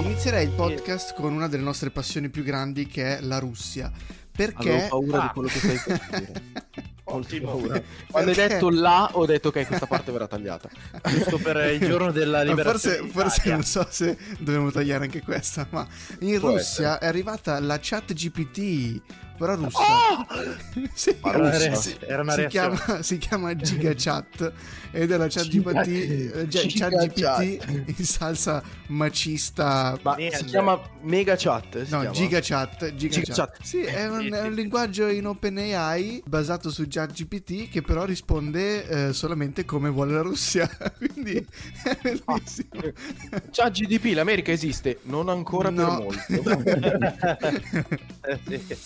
Inizierei il podcast con una delle nostre passioni più grandi che è la Russia. Perché... Avevo paura Ah. di quello che stai per dire. Molto Ottimo. paura. Quando hai Perché- detto là, ho detto ok, questa parte verrà tagliata. Giusto per il giorno della Ma liberazione forse, forse non so se dobbiamo tagliare anche questa, ma in Può Russia è arrivata la chat GPT, però russa. Sì, Ma Era una, russa. una si, chiama, si chiama GigaChat ed è la chat Giga- GPT, eh, Giga chat GPT Chat. in salsa macista. Ma si chiama Mega Chat? si No, chiama? GigaChat, GigaChat. GigaChat. Sì, è un, Sì, è un sì. linguaggio in OpenAI basato su ChatGPT che però risponde eh, solamente come vuole la Russia. Quindi è bellissimo. Chat GDP, l'America esiste, non ancora No. per Eh, sì.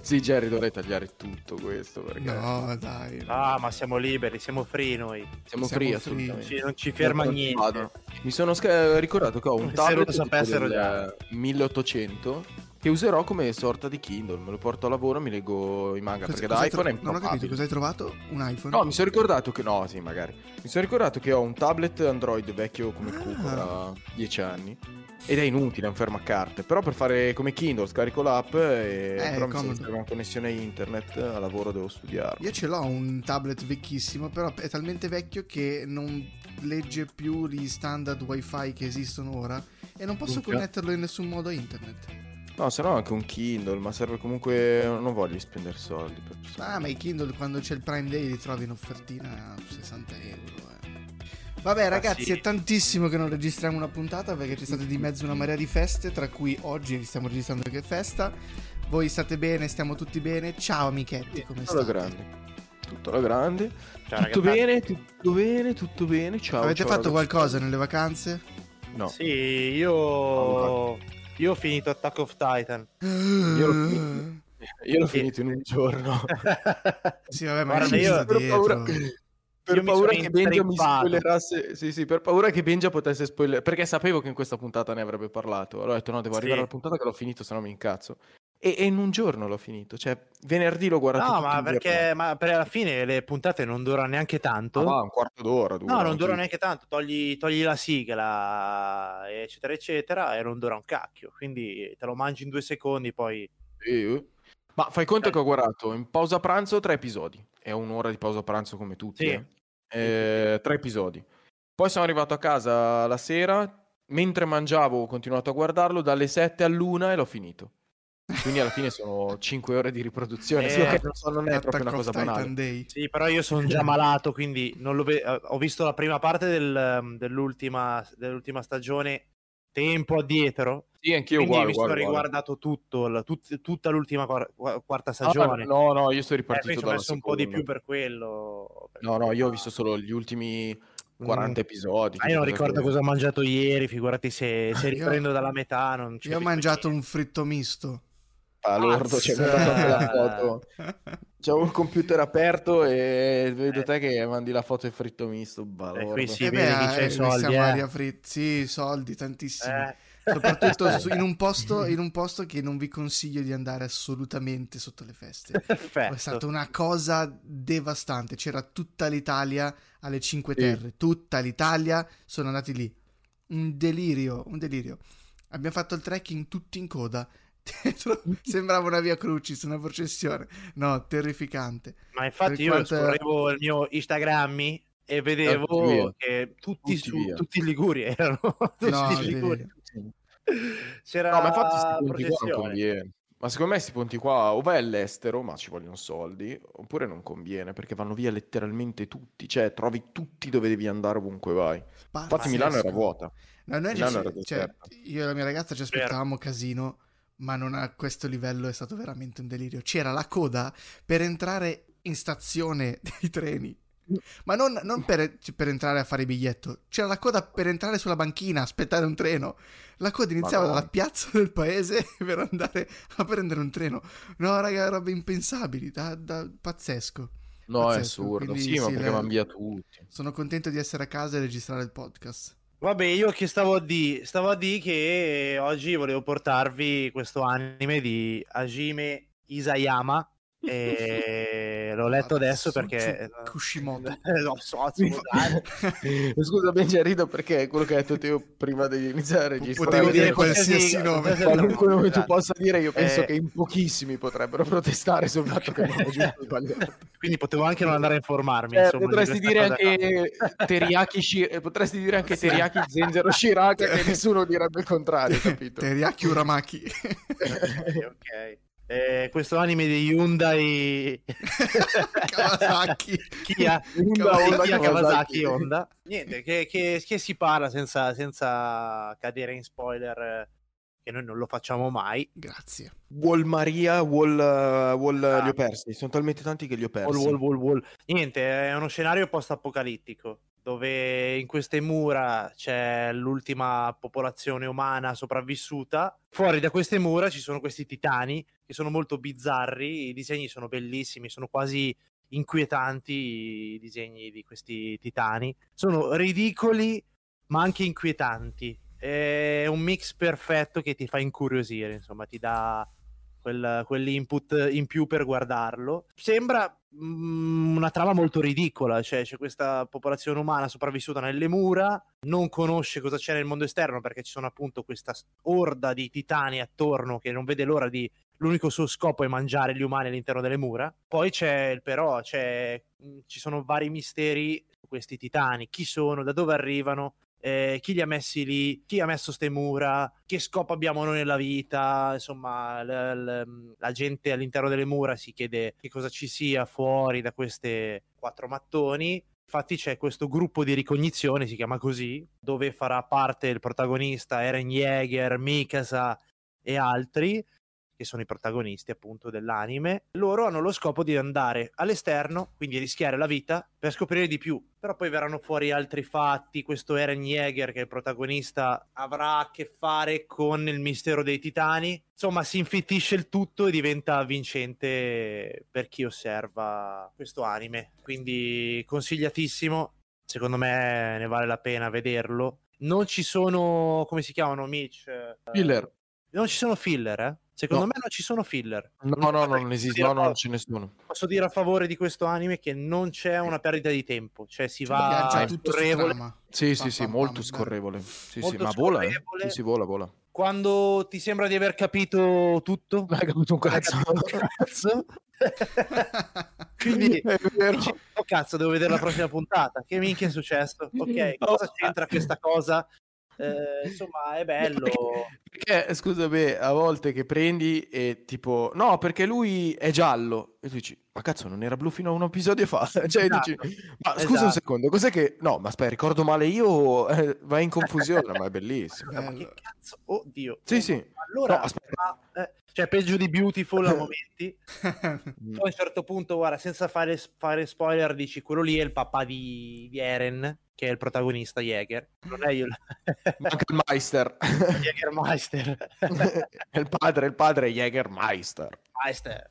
Sì, Jerry, dovrei tagliare tutto questo perché No, dai. Ah, ma siamo liberi, siamo free noi. siamo siamo free free. assolutamente. Ci- non ci ferma Vado. niente. Mi sono sca- ricordato che ho un tablet del 1800 che userò come sorta di Kindle. Me lo porto a lavoro, mi leggo i manga Cosa- perché da iPhone è tro- Non ho capito, improbabile. cosa hai trovato? Un iPhone? No, mi sono ricordato che no, sì, magari. Mi sono ricordato che ho un tablet Android vecchio come il Ah. cubo da 10 anni. Ed è inutile, è un fermacarte. Però per fare come Kindle scarico l'app e Eh, però mi serve una connessione internet, a lavoro devo studiare. Io ce l'ho un tablet vecchissimo, però è talmente vecchio che non legge più gli standard wifi che esistono ora e non posso Minchia. connetterlo in nessun modo a internet. No, se no anche un Kindle, ma serve comunque non voglio spendere soldi per Ah, ma i Kindle quando c'è il Prime Day li trovi in offertina a 60 euro. eh. Vabbè, ragazzi, sì. è tantissimo che non registriamo una puntata perché c'è stata di mezzo una marea di feste, tra cui oggi stiamo registrando che festa. Voi state bene, stiamo tutti bene. Ciao amichetti, come Tutto state? grande. Tutto alla grande. Ciao, tutto ragazzi. bene, tutto bene, tutto bene. Ciao. Avete ciao, fatto ragazzi. qualcosa nelle vacanze? No. Sì, io... Io ho finito Attack of Titan. Io l'ho finito. Io l'ho finito in un giorno. Sì, vabbè, ma Guarda, io- per paura, per paura che Benja mi spoilerasse. Sì, sì, per paura che Benja potesse spoilerare. Perché sapevo che in questa puntata ne avrebbe parlato. Allora ho detto: no, devo Sì. arrivare alla puntata che l'ho finito, se no mi incazzo. E, e in un giorno l'ho finito. Cioè, venerdì l'ho guardato. No, tutto ma perché ma per alla fine le puntate non durano neanche tanto. Ah, va, un quarto d'ora. no, durano, non durano sì. neanche tanto. Togli, togli la sigla, eccetera, eccetera, e non dura un cacchio. Quindi te lo mangi in due secondi, poi. Sì, eh. Ma fai conto Eh. che ho guardato in pausa pranzo tre episodi. È un'ora di pausa pranzo come tutti. Sì. eh. Eh, tre episodi. Poi sono arrivato a casa la sera. Mentre mangiavo ho continuato a guardarlo dalle 7 all'una e l'ho finito. Quindi alla fine sono 5 ore di riproduzione. Sì, Eh, ok, non, so, non è proprio una cosa Titan banale. Day. Sì, però io sono già malato, quindi non lo ve- eh, ho visto la prima parte del- dell'ultima, dell'ultima stagione tempo addietro. Sì, anch'io quindi uguale, mi sono uguale, uguale. riguardato tutto, la- tut- tutta l'ultima qua- quarta Ah, stagione. no, no, io sono Eh, ripartito ci ho messo un po' di più per quello. perché- No, no, io ho visto solo gli ultimi 40 episodi. Ah, io non ricordo cosa ho mangiato ieri, figurati se, se Io- riprendo dalla metà. Non ci Io ho mangiato niente. un fritto misto. Lordo, Azza. c'è anche la foto. C'avevo il computer aperto e vedo Eh. te che mandi la foto del fritto misto. balordo. qui si Eh vede beh, c'ha i eh, soldi, siamo eh. aria fritta. Sì, soldi, tantissimi. Eh, Soprattutto in, un posto, in un posto che non vi consiglio di andare assolutamente sotto le feste. perfetto. È stata una cosa devastante. C'era tutta l'Italia alle Cinque Sì. Terre. Tutta l'Italia sono andati lì. Un delirio, un delirio. Abbiamo fatto il trekking tutti in coda. Dietro sembrava una via crucis, una processione. No, terrificante. Ma infatti Per io quanto- scorrevo il mio Instagrammi e vedevo Tutti che tutti, Tutti su, tutti in Liguria erano tutti No, in. Liguria. C'era No, ma infatti sti punti qua non processione. conviene. Ma secondo me questi punti qua o vai all'estero, ma ci vogliono soldi, oppure non conviene, perché vanno via letteralmente tutti. Cioè, trovi tutti dove devi andare ovunque vai. Infatti Pazzesco. Milano era vuota. No, noi Milano ci- era cioè, io e la mia ragazza ci aspettavamo casino, ma non a questo livello è stato veramente un delirio. C'era la coda per entrare in stazione dei treni. Ma non, non per, per entrare a fare biglietto, c'era la coda per entrare sulla banchina, aspettare un treno. La coda iniziava Madonna. dalla piazza del paese per andare a prendere un treno. No, raga, robe impensabili, da, da- pazzesco. No, è Pazzesco, assurdo. quindi Sì, ma sì, perché le- via tutti. Sono contento di essere a casa e registrare il podcast. Vabbè, io che stavo a di stavo a di che oggi volevo portarvi questo anime di Hajime Isayama. E l'ho letto adesso perché... Kushimoto. lo so. Scusa, Benji, rido perché è quello che hai detto te prima di iniziare a registrare. Potevi dire qualsiasi- nome. Qualunque nome tu Esatto. possa dire, io penso Eh, che in pochissimi potrebbero protestare sul fatto che abbiamo giusto sbagliato. Quindi potevo anche non andare a informarmi. Eh, insomma, di potresti questa dire anche teriyaki, Shi- eh, potresti dire anche teriyaki zenzero shiraka che nessuno direbbe il contrario, capito? Teriyaki Uramaki. Ok, ok. Eh, questo anime di Hyundai Kawasaki. Kia, Honda, Honda, Kia Kawasaki. Honda. Niente, che, che- che si parla senza, senza cadere in spoiler, eh, che noi non lo facciamo mai. Grazie. Wall Maria, Wall, uh, Wall Ah. li ho persi. Sono talmente tanti che li ho persi. Wall, wall, wall, wall. Niente, è uno scenario post-apocalittico dove in queste mura c'è l'ultima popolazione umana sopravvissuta. Fuori da queste mura ci sono questi titani che sono molto bizzarri, i disegni sono bellissimi, sono quasi inquietanti i disegni di questi titani. Sono ridicoli ma anche inquietanti. È un mix perfetto che ti fa incuriosire, insomma, ti dà quel- quell'input in più per guardarlo. Sembra mm, una trama molto ridicola, cioè c'è questa popolazione umana sopravvissuta nelle mura, non conosce cosa c'è nel mondo esterno perché ci sono appunto questa orda di titani attorno che non vede l'ora di... L'unico suo scopo è mangiare gli umani all'interno delle mura. Poi c'è il però, c'è, mm, ci sono vari misteri su questi titani, chi sono, da dove arrivano, eh, chi li ha messi lì, chi ha messo ste mura, che scopo abbiamo noi nella vita, insomma, l- l- la gente all'interno delle mura si chiede che cosa ci sia fuori da queste quattro mattoni. Infatti c'è questo gruppo di ricognizione, si chiama così, dove farà parte il protagonista Eren Yeager, Mikasa e altri, che sono i protagonisti appunto dell'anime. Loro hanno lo scopo di andare all'esterno, quindi rischiare la vita per scoprire di più. Però poi verranno fuori altri fatti. Questo Eren Yeager, che è il protagonista, avrà a che fare con il mistero dei titani. Insomma, si infittisce il tutto e diventa vincente per chi osserva questo anime. Quindi consigliatissimo. Secondo me ne vale la pena vederlo. Non ci sono, come si chiamano, Mitch? Eh, Filler. non ci sono filler, eh? Secondo No. me non ci sono filler. No, no, no, non esiste. No, no, non ce ne sono. Posso dire a favore di questo anime che non c'è una perdita di tempo, cioè si Cioè, va viaggia tutto scorrevole. Sì, Pam, sì, sì, pam, molto scorrevole. Sì, sì, ma vola, eh. Sì, sì, vola, vola. Quando ti sembra di aver capito tutto, Non hai capito un non cazzo. capito un cazzo. Quindi è vero. dici, oh cazzo, devo vedere la prossima puntata. Che minchia è successo? Ok, cosa c'entra questa cosa? Eh, insomma, è bello. Perché, scusa, beh, a volte che prendi e tipo, no, perché lui è giallo. E tu dici, ma cazzo, non era blu fino a un episodio fa? cioè, dici, Esatto. ma scusa Esatto. un secondo, cos'è che... No, ma aspetta, ricordo male io, eh, vai in confusione, ma è bellissimo. Ma che cazzo? Oddio. Sì, Oh, sì. Allora, No, aspetta. ma, eh, cioè, peggio di Beautiful a momenti. Mm. Poi a un certo punto, guarda, senza fare, fare spoiler, dici quello lì è il papà di, di Eren, che è il protagonista Jäger. Non è io il Manca il Meister. Jägermeister. il padre, il padre è Jägermeister. Meister.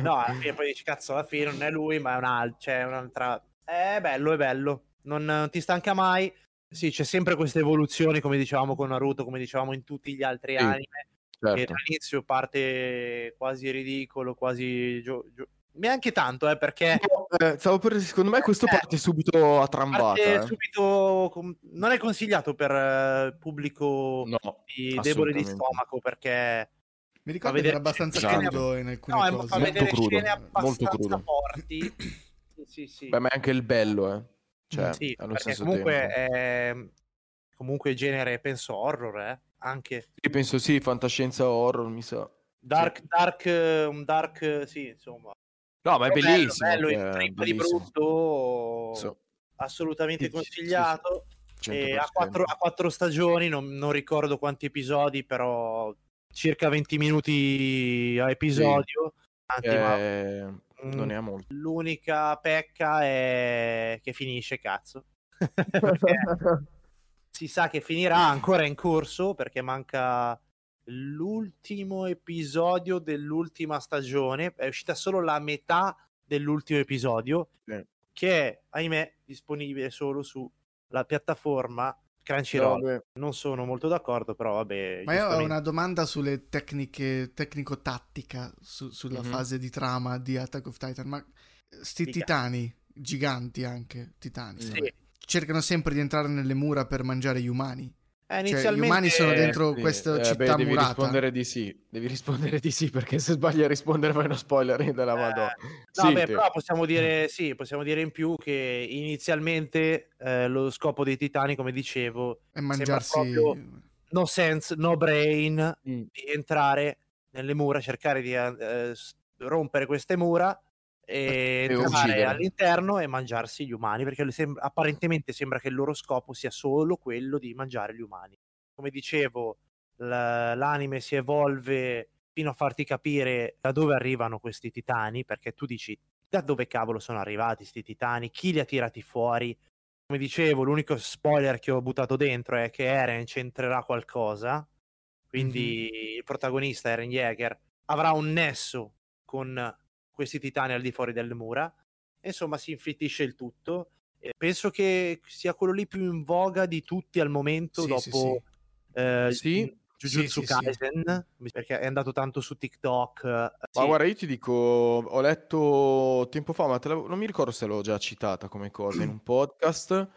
No, alla fine poi dici, cazzo, alla fine non è lui, ma è un altro, cioè un'altra... È bello, è bello. Non, non ti stanca mai. Sì, c'è sempre queste evoluzioni, come dicevamo con Naruto, come dicevamo in tutti gli altri Sì, anime. Che Certo. all'inizio parte quasi ridicolo, quasi... Gio- gio- neanche tanto, eh, perché... Eh, stavo per... Secondo me questo Eh, parte subito a trambata. Parte eh. subito com- non è consigliato per eh, pubblico No, di- debole di stomaco perché Mi ricordo Fa che era vedere abbastanza scene- crudo in alcune no, è- cose. fa Molto vedere crudo, scene molto abbastanza crudo. forti sì, sì, sì. Beh, ma è anche il bello, eh. Cioè, Sì, allo comunque tempo. è comunque genere penso horror eh? Anche Io penso sì, fantascienza horror, mi sa. dark dark eh, un dark sì insomma No, ma è Però bellissimo. bello, cioè, bello il trip di bellissimo. brutto Sì, assolutamente Sì, sì, consigliato E 100%. ha, quattro, ha quattro stagioni, non, non ricordo quanti episodi, però circa 20 minuti a episodio. Ma, Eh, mm, non ne ha molto. L'unica pecca è che finisce, cazzo. Si sa che finirà ancora in corso perché manca l'ultimo episodio dell'ultima stagione. È uscita solo la metà dell'ultimo episodio, Sì. che è, ahimè, disponibile solo sulla piattaforma Crunchyroll. Vabbè. Non sono molto d'accordo, però vabbè. Ma io ho una domanda sulle tecniche, tecnico-tattica, su- sulla Mhm. fase di trama di Attack of Titan. Ma sti Mica. titani, giganti anche, titani. Sì. Cercano sempre di entrare nelle mura per mangiare gli umani. Eh, Cioè, gli inizialmente... umani sono dentro Sì, questa eh, città beh, devi murata. rispondere di sì. Devi rispondere di sì perché se sbagli a rispondere fai uno spoiler della Eh, Madonna. No, Sì, beh, però possiamo dire, sì, possiamo dire in più che inizialmente eh, lo scopo dei titani, come dicevo, E mangiarsi... proprio- no sense, no brain, Mm. di entrare nelle mura, cercare di eh, rompere queste mura e, E entrare all'interno e mangiarsi gli umani, perché le sem- apparentemente sembra che il loro scopo sia solo quello di mangiare gli umani. Come dicevo, l'anime si evolve fino a farti capire da dove arrivano questi titani, perché tu dici da dove cavolo sono arrivati questi titani, chi li ha tirati fuori. Come dicevo, l'unico spoiler che ho buttato dentro è che Eren c'entrerà qualcosa, quindi il protagonista Eren Yeager avrà un nesso con questi titani al di fuori delle mura. Insomma, si infittisce il tutto. E penso che sia quello lì più in voga di tutti al momento, Sì, dopo sì, sì. eh, Sì. Jujutsu sì, sì. Kaisen, perché è andato tanto su TikTok. eh, Ma guarda, io ti dico, ho letto tempo fa, ma non mi ricordo se l'ho già citata come cosa in un podcast,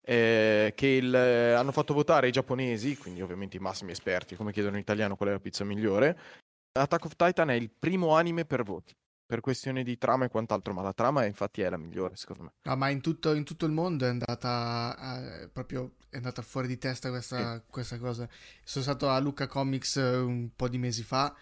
eh, che il- eh, hanno fatto votare i giapponesi, quindi ovviamente i massimi esperti, come chiedono in italiano qual è la pizza migliore. Attack of Titan è il primo anime per voti, per questione di trama e quant'altro, ma la trama infatti è la migliore, secondo me. No, ma in tutto, in tutto il mondo è andata eh, proprio è andata fuori di testa questa, questa cosa. Sono stato a Luca Comics eh, un po' di mesi fa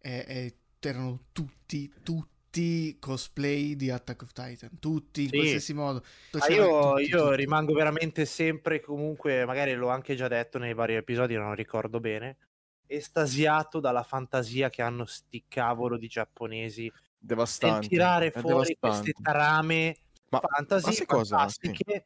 e, e erano tutti, tutti cosplay di Attack of Titan, tutti in Sì. qualsiasi modo. Io, tutti, io tutti. rimango veramente sempre comunque, magari l'ho anche già detto nei vari episodi, non ricordo bene, estasiato dalla fantasia che hanno sti cavolo di giapponesi Devastante. tirare è fuori queste devastante. trame Ma, fantasy ma sai cosa? fantastiche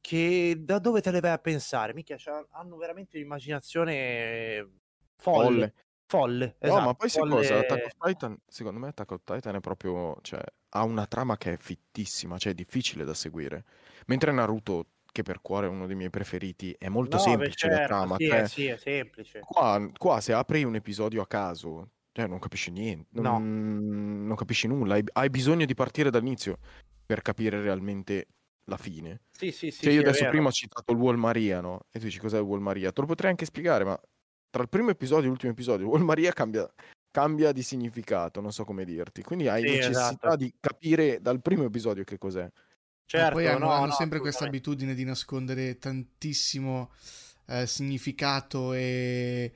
che da dove te le vai a pensare? Mica hanno veramente un'immaginazione folle. Folle. Folle, No, esatto, ma poi sai folle- cosa? Attack of Titan, secondo me Attack of Titan è proprio, cioè, ha una trama che è fittissima, cioè è difficile da seguire. Mentre Naruto, che per cuore è uno dei miei preferiti, è molto No, beh, semplice la certo, trama. sì, cioè, è, sì, è semplice. qua, qua se apri un episodio a caso, cioè non capisci niente, No. non, non capisci nulla, hai, hai bisogno di partire dall'inizio per capire realmente la fine. Sì, sì, sì, Cioè io sì, adesso prima ho citato il Wall Maria, no? E tu dici cos'è il Wall Maria? Te lo potrei anche spiegare, ma tra il primo episodio e l'ultimo episodio, Wall Maria cambia, cambia di significato, non so come dirti. Quindi hai Sì, necessità esatto. di capire dal primo episodio che cos'è. Certo, poi hanno, no, hanno no, sempre questa abitudine di nascondere tantissimo eh, significato e,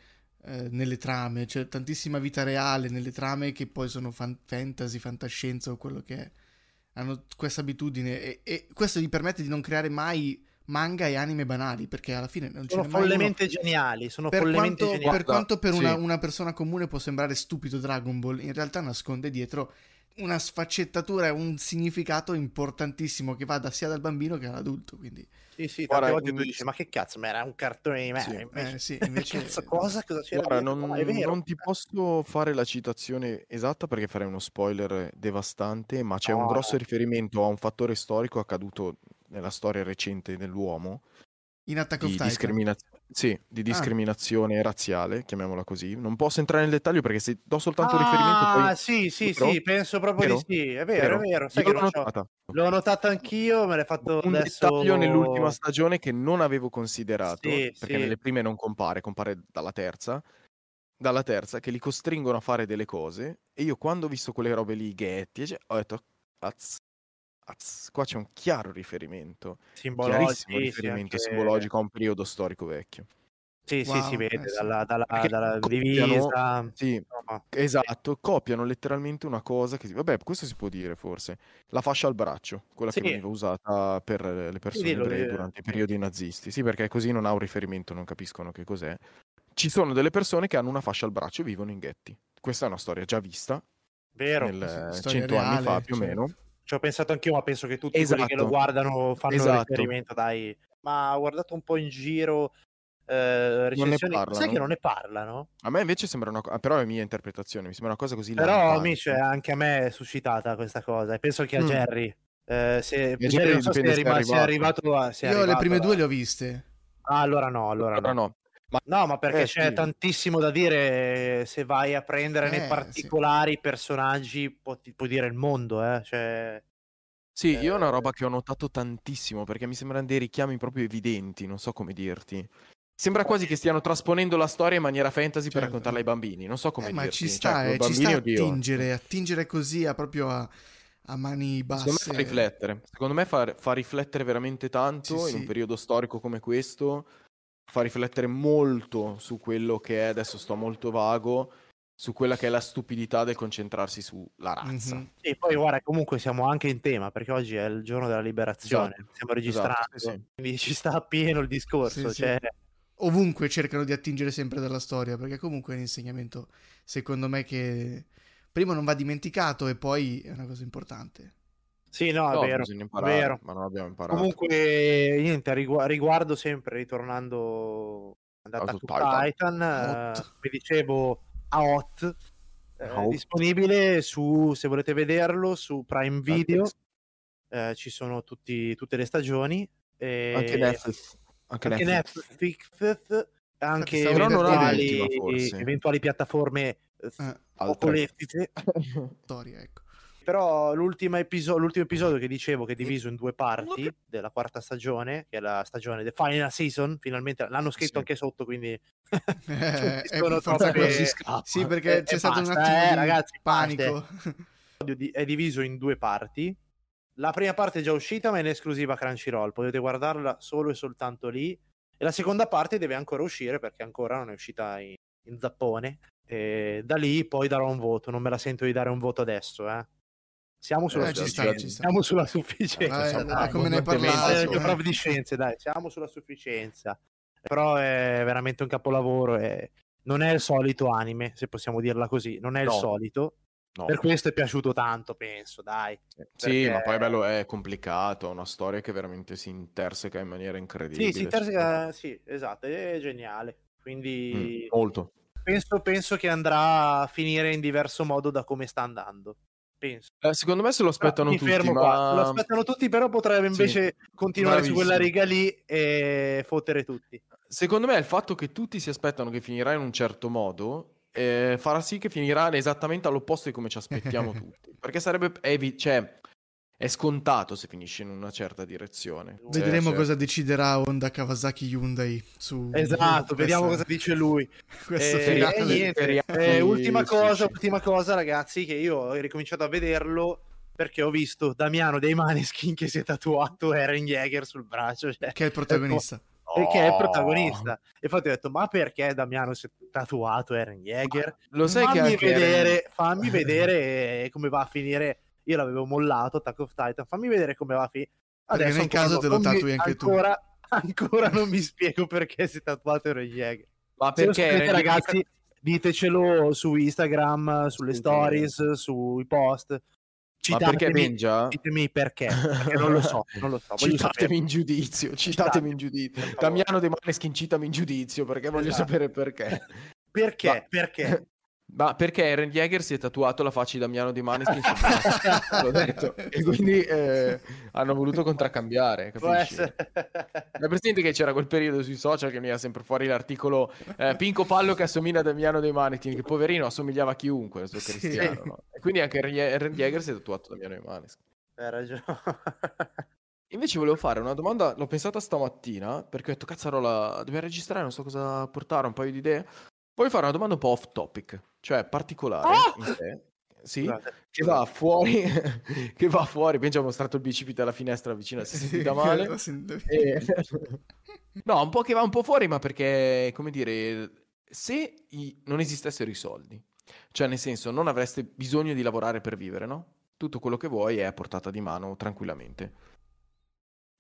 eh, nelle trame, cioè tantissima vita reale nelle trame che poi sono fan- fantasy, fantascienza o quello che è. Hanno questa abitudine e, e questo gli permette di non creare mai manga e anime banali perché alla fine non ce Sono mai uno. follemente geniali, sono Per follemente quanto, geniali. per quanto per una, sì. una persona comune può sembrare stupido Dragon Ball, in realtà nasconde dietro una sfaccettatura e un significato importantissimo che va da sia dal bambino che all'adulto. Quindi, Sì, sì, Guarda, tante volte tu dici, ma che cazzo, ma era un cartone di me. Sì. Invece, eh, sì, invece- cazzo, cosa? Cosa c'era Guarda, non, No, è vero. non ti posso fare la citazione esatta perché farei uno spoiler devastante, ma c'è un No. grosso riferimento a un fattore storico accaduto nella storia recente dell'uomo in Attack of di, Titan. discriminaz- sì, di Ah. discriminazione razziale, chiamiamola così. Non posso entrare nel dettaglio perché se do soltanto un riferimento Ah, sì, sì, Vero? sì, penso proprio Vero? di sì. È vero, è vero. Sai l'ho notata. l'ho notato anch'io, me l'hai fatto Un adesso... dettaglio nell'ultima stagione che non avevo considerato, Sì, perché sì. nelle prime non compare, compare dalla terza, dalla terza, che li costringono a fare delle cose, e io quando ho visto quelle robe lì, Ghetti, ho detto, azz, azz, qua c'è un chiaro riferimento, Simbologico, chiarissimo sì, sì, riferimento anche- simbologico a un periodo storico vecchio. Sì, sì, Wow, si vede eh sì. dalla, dalla, dalla copiano- divisa. Sì, insomma. esatto, copiano letteralmente una cosa che, vabbè, questo si può dire forse, la fascia al braccio, quella Sì. che veniva usata per le persone dillo, ebree durante i periodi nazisti, sì, perché così non ha un riferimento, non capiscono che cos'è. Ci sono delle persone che hanno una fascia al braccio e vivono in ghetti. Questa è una storia già vista Vero. nel sì, storia 100 anni reale, fa più o certo. meno. Ci ho pensato anch'io, ma penso che tutti quelli che Esatto. lo guardano fanno Esatto. riferimento, dai. Ma ho guardato un po' in giro eh, recensioni, sai parlano. che non ne parlano? A me invece sembra una cosa, però è mia interpretazione, mi sembra una cosa così Però, lampante. amici, anche a me è suscitata questa cosa. E penso che a Mm. Jerry. eh, se, Jerry non so se è, dipende se è arrivato. arrivato a. se è Io le arrivato prime a- due le ho viste. Ah, allora no, allora Allora no. no. Ma No, ma perché Eh, c'è sì. tantissimo da dire se vai a prendere Eh, nei sì. particolari i personaggi, può, ti- puoi dire il mondo, eh? Cioè, Sì, io è una Eh. roba che ho notato tantissimo perché mi sembrano dei richiami proprio evidenti, non so come dirti. Sembra quasi che stiano trasponendo la storia in maniera fantasy per Certo. raccontarla ai bambini, non so come Eh, ma dirti. ci Cioè, sta, con eh, ci sta attingere, attingere così a proprio a, a mani Secondo basse. me fa riflettere, secondo me fa, fa riflettere veramente tanto Sì, in un sì. periodo storico come questo, fa riflettere molto su quello che è, adesso sto molto vago, su quella che è la stupidità del concentrarsi sulla razza. Mhm. E poi guarda, comunque siamo anche in tema perché oggi è il giorno della liberazione. Esatto, Stiamo registrando, esatto, sì, sì. quindi ci sta appieno il discorso. Sì, sì. cioè, Ovunque cercano di attingere sempre dalla storia, perché comunque è un insegnamento, secondo me, che prima non va dimenticato e poi è una cosa importante. Sì, no, è No, vero. bisogna imparare, vero. ma non abbiamo imparato. Comunque, niente, a rigu- riguardo sempre, ritornando ad Attack Titan, Hot. eh, vi dicevo a Hot, eh, Hot. disponibile su, se volete vederlo, su Prime Video, eh, ci sono tutti- tutte le stagioni. e- Anche Netflix. Anche anche Netflix. Netflix, anche eventuali, eventuali piattaforme eh, Eh, Altre. storia, ecco. Però l'ultimo episodio, l'ultimo episodio che dicevo che è diviso in due parti della quarta stagione, che è la stagione The Final Season, finalmente l'hanno scritto Sì. anche sotto, quindi Eh, sono troppe- quello. si scappa. Sì, perché E- c'è e stato un basta, attimo eh, di ragazzi, panico. è diviso in due parti. La prima parte è già uscita, ma è in esclusiva Crunchyroll, potete guardarla solo e soltanto lì. E la seconda parte deve ancora uscire perché ancora non è uscita in, in Giappone. E da lì poi darò un voto, non me la sento di dare un voto adesso, eh. Siamo sulla Eh, sta. Siamo sulla sufficienza. Da come ne. Eh, sì. che prof di scienze, dai, siamo sulla sufficienza. Però è veramente un capolavoro. e Non è il solito anime, se possiamo dirla così. Non è il No. solito. No. Per questo è piaciuto tanto, penso, dai. Sì, perché- ma poi è bello, è complicato, è una storia che veramente si interseca in maniera incredibile. Sì, si interseca- sì, esatto, è geniale. Quindi Mm, molto. penso, penso che andrà a finire in diverso modo da come sta andando. Penso. Eh, secondo me se lo aspettano tutti, fermo qua. ma... Lo aspettano tutti, però potrebbe Sì, invece continuare su quella bravissimo. riga lì e fottere tutti. Secondo me il fatto che tutti si aspettano che finirà in un certo modo eh, farà sì che finirà esattamente all'opposto di come ci aspettiamo tutti. Perché sarebbe evi- cioè, è scontato se finisce in una certa direzione. Vedremo cioè, cosa deciderà Honda Kawasaki Hyundai su Esatto, questa- vediamo cosa dice lui. questo Eh, finale. e niente, eh, ultima cosa, ultima cosa, ragazzi, che io ho ricominciato a vederlo perché ho visto Damiano dei Maneskin che si è tatuato Eren Jäger sul braccio. cioè, che è il protagonista. e che è il Oh. protagonista. E infatti ho detto, ma perché Damiano si è tatuato Eren Jäger? Lo sai che fammi Eren- vedere, fammi vedere come va a finire. Io l'avevo mollato, Attack of Titan, fammi vedere come va a finire. Perché nel ancora caso non- te lo tatui anche tu. ancora, Ancora non mi spiego perché si è tatuato Eren Jäger. Ma perché sapete, ragazzi, ditecelo su Instagram, sulle Sì, stories, sui post. Ma perché Citatemi, Benja? ditemi perché, perché non lo so, non lo so. Citatemi in giudizio, citatemi in giudizio. Damiano De Maneskin citami in giudizio perché voglio Esatto. sapere perché. Perché? Ma- Perché? Ma perché Eren Jäger si è tatuato la faccia di Damiano De Maneskin l'ho detto. E quindi eh, hanno voluto contraccambiare, capisci? È presente che c'era quel periodo sui social che veniva sempre fuori l'articolo eh, Pinco Pallo che assomiglia a Damiano De Maneskin, che poverino assomigliava a chiunque, Sì. cristiano. no? E quindi anche Eren Jäger si è tatuato Damiano De Maneskin. Hai ragione. Invece volevo fare una domanda, l'ho pensata stamattina, perché ho detto, cazzarola, dobbiamo registrare, non so cosa portare, un paio di idee. Voglio fare una domanda un po' off topic, cioè particolare Ah! in sé. Sì, Scusate. che va fuori, che va fuori, Benji ha mostrato il bicipite alla finestra vicino, si è sentita male. E- No, un po' che va un po' fuori, ma perché, come dire, se i- non esistessero i soldi, cioè nel senso non avreste bisogno di lavorare per vivere, no? Tutto quello che vuoi è a portata di mano tranquillamente.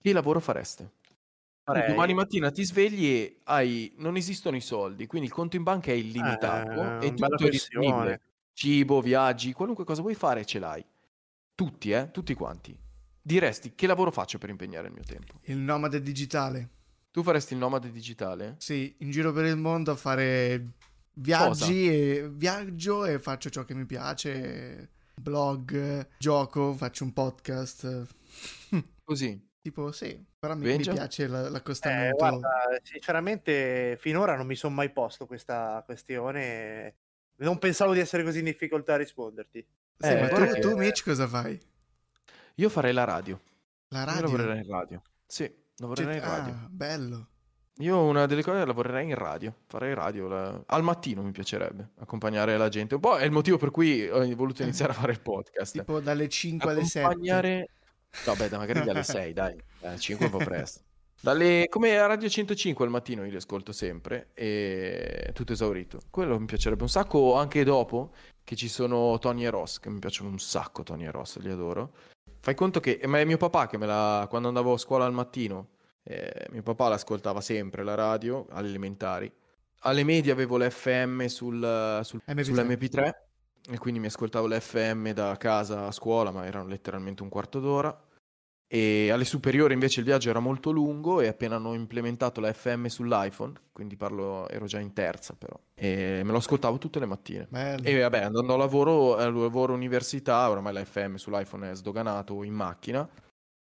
Che lavoro fareste? Farei- domani mattina ti svegli e hai, non esistono i soldi, quindi il conto in banca è illimitato Eh, e tutto è disponibile. Cibo, viaggi, qualunque cosa vuoi fare ce l'hai. Tutti, eh? Tutti quanti. Diresti che lavoro faccio per impegnare il mio tempo? Il nomade digitale. Tu faresti il nomade digitale? Sì, in giro per il mondo a fare viaggi e viaggio e faccio ciò che mi piace. Blog, gioco, faccio un podcast. Così. Tipo, sì, però mi, mi piace la- Eh, l'accostamento. guarda, sinceramente, finora non mi sono mai posto questa questione. Non pensavo di essere così in difficoltà a risponderti. Sì, Eh, ma tu, perché- tu, Mitch, cosa fai? Io farei la radio. La Io radio? lavorerei in radio. Sì, Cioè, lavorerei in radio. ah, bello. Io una delle cose lavorerei in radio, farei radio la- al mattino mi piacerebbe accompagnare la gente. Un po' è il motivo per cui ho voluto iniziare a fare il podcast. Tipo dalle 5 alle 7. Accompagnare Vabbè, dai, magari dalle 6, dai. Dai, 5 è un po' presto. Dalle... Come a Radio 105 al mattino io li ascolto sempre e tutto esaurito. Quello mi piacerebbe un sacco anche dopo che ci sono Tony e Ross, che mi piacciono un sacco Tony e Ross, li adoro. Fai conto che ma è mio papà che me la quando andavo a scuola al mattino, eh, mio papà l'ascoltava sempre la radio alle elementari. Alle medie avevo l'FM sul, sul, MP3. sull'MP3 e quindi mi ascoltavo l'FM da casa a scuola, ma erano letteralmente un quarto d'ora. E alle superiori invece il viaggio era molto lungo e appena hanno implementato la FM sull'iPhone, quindi parlo, ero già in terza però, e me lo ascoltavo tutte le mattine. Bello. E vabbè, andando a lavoro, al lavoro università, ormai la FM sull'iPhone è sdoganato in macchina,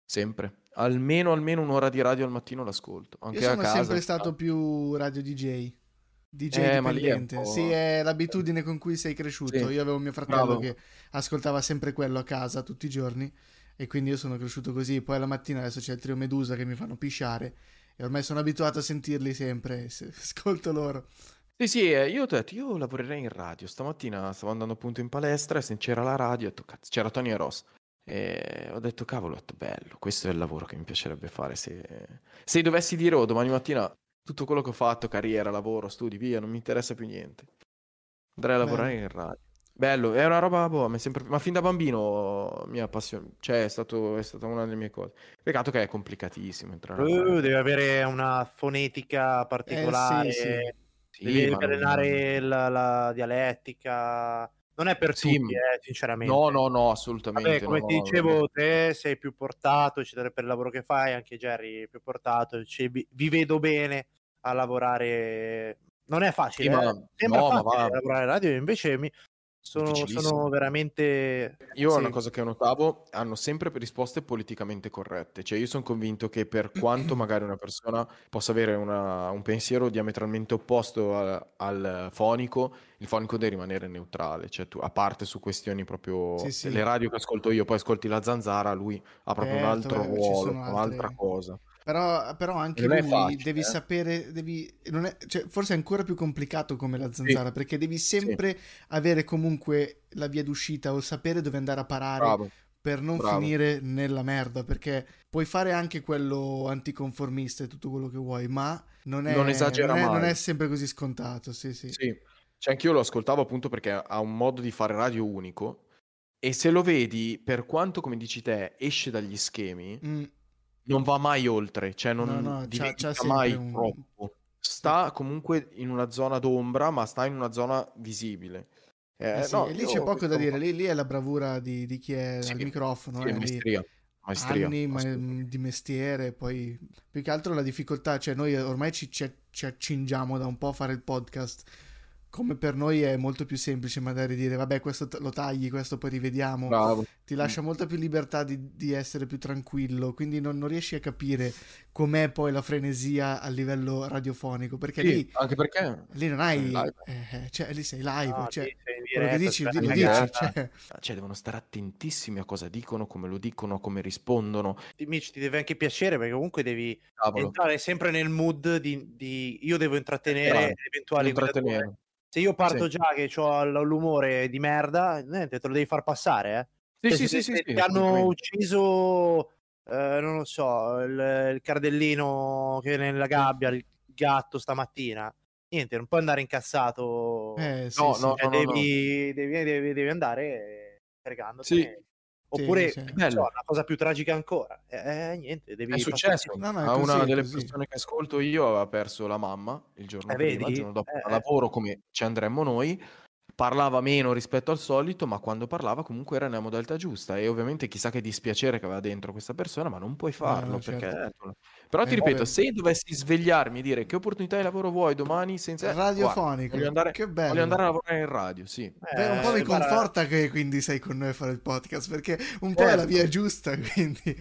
sempre. Almeno, almeno un'ora di radio al mattino l'ascolto. Anche Io a sono sempre stato più radio DJ. DJ Eh, è dipendente. po'- Sì, è l'abitudine con cui sei cresciuto. Sì. Io avevo mio fratello Bravo. che ascoltava sempre quello a casa tutti i giorni e quindi io sono cresciuto così. Poi la mattina adesso c'è il trio Medusa che mi fanno pisciare e ormai sono abituato a sentirli sempre. se- Ascolto loro. Sì, sì, eh, io ho detto, io lavorerei in radio. Stamattina stavo andando appunto in palestra e se c'era la radio, ho detto, cazzo, c'era Tony e Ross. E ho detto, cavolo, ho detto, bello, questo è il lavoro che mi piacerebbe fare. Se, se dovessi dire, oh, domani mattina tutto quello che ho fatto, carriera, lavoro, studi, via, non mi interessa più niente. Andrei a lavorare in radio. Bello, è una roba, boh, mi è sempre... ma fin da bambino mi appassiona, cioè è, stato, è stata una delle mie cose. Peccato che è complicatissimo entrare Uh, deve avere una fonetica particolare, Eh, sì, sì. Sì, devi ma non- allenare la, la dialettica. Non è per Sì, tutti, eh, sinceramente. No, no, no, assolutamente. Vabbè, come no, ti no, dicevo, te sei più portato, eccetera, per il lavoro che fai, anche Jerry è più portato, ci- vi, vi vedo bene a lavorare. Non è facile, Sì, ma- eh. sembra no, ma facile va- lavorare in radio, invece mi- sono, sono veramente... Io Sì. una cosa che notavo, hanno sempre risposte politicamente corrette, cioè io sono convinto che per quanto magari una persona possa avere una- un pensiero diametralmente opposto a- al fonico, il fonico deve rimanere neutrale, cioè tu, a parte su questioni proprio Sì, sì. le radio che ascolto io, poi ascolti la zanzara, lui ha proprio un Certo, altro ruolo, un'altra cosa. Però, però anche Non lui facile, devi eh. sapere, devi, non è- cioè, forse è ancora più complicato come la zanzara, perché devi sempre avere comunque la via d'uscita o sapere dove andare a parare Bravo. per non bravo. finire nella merda, perché puoi fare anche quello anticonformista e tutto quello che vuoi, ma non è, Non non è- non è sempre così scontato, sì, sì. Sì, cioè anch'io lo ascoltavo appunto perché ha un modo di fare radio unico e se lo vedi, per quanto come dici te, esce dagli schemi, Mm, non va mai oltre, cioè non No, no, c'ha sempre mai un- troppo. Sta comunque in una zona d'ombra, ma sta in una zona visibile. Eh, eh sì, no, e lì io c'è poco da questo- dire, lì, lì è la bravura di, di chi è Sì, al microfono, sì, eh, lì maestria, maestria, anni ma- assolutamente. di mestiere, poi più che altro la difficoltà, cioè noi ormai ci, ci- ci accingiamo da un po' a fare il podcast, come per noi è molto più semplice magari dire vabbè questo t- lo tagli, questo poi rivediamo, Bravo. ti lascia molta più libertà di, di essere più tranquillo, quindi non, non riesci a capire com'è poi la frenesia a livello radiofonico, perché Sì, lì, anche perché lì non hai, live. eh, cioè lì sei live, No, cioè, lì sei in quello che diretta, dici, lo dici, diretta. cioè, cioè, devono stare attentissimi a cosa dicono, come lo dicono, come rispondono. Amici, ti deve anche piacere perché comunque devi Cavolo, entrare sempre nel mood di, di- io devo intrattenere Bravo, eventuali intrattenere. Se io parto Sì. già che ho l'umore di merda, niente, te lo devi far passare, eh. Sì, Cioè, sì, se sì, te- sì, ti hanno ucciso, eh, non lo so, il, il cardellino che è nella gabbia, il gatto stamattina. Niente, non puoi andare incazzato. eh, sì, No, sì. no, Cioè, no. devi, devi- devi- devi andare fregandoti. Sì. Oppure, sì. so, Bello. una cosa più tragica ancora. Eh, eh, niente, devi È successo No, no, è a così, una delle persone che ascolto io aveva perso la mamma il giorno Eh, prima, il giorno dopo Eh, eh. lavoro come ci andremmo noi parlava meno rispetto al solito ma quando parlava comunque era nella modalità giusta e ovviamente chissà che dispiacere che aveva dentro questa persona ma non puoi farlo no, perché certo. Però ti Eh, ripeto se dovessi svegliarmi e dire che opportunità di lavoro vuoi domani senza guarda, Radiofonico, voglio andare, che bello. voglio andare a lavorare in radio sì Beh, un po' mi Eh, guarda, conforta che quindi sei con noi a fare il podcast, perché un po' è la Certo. via giusta, quindi...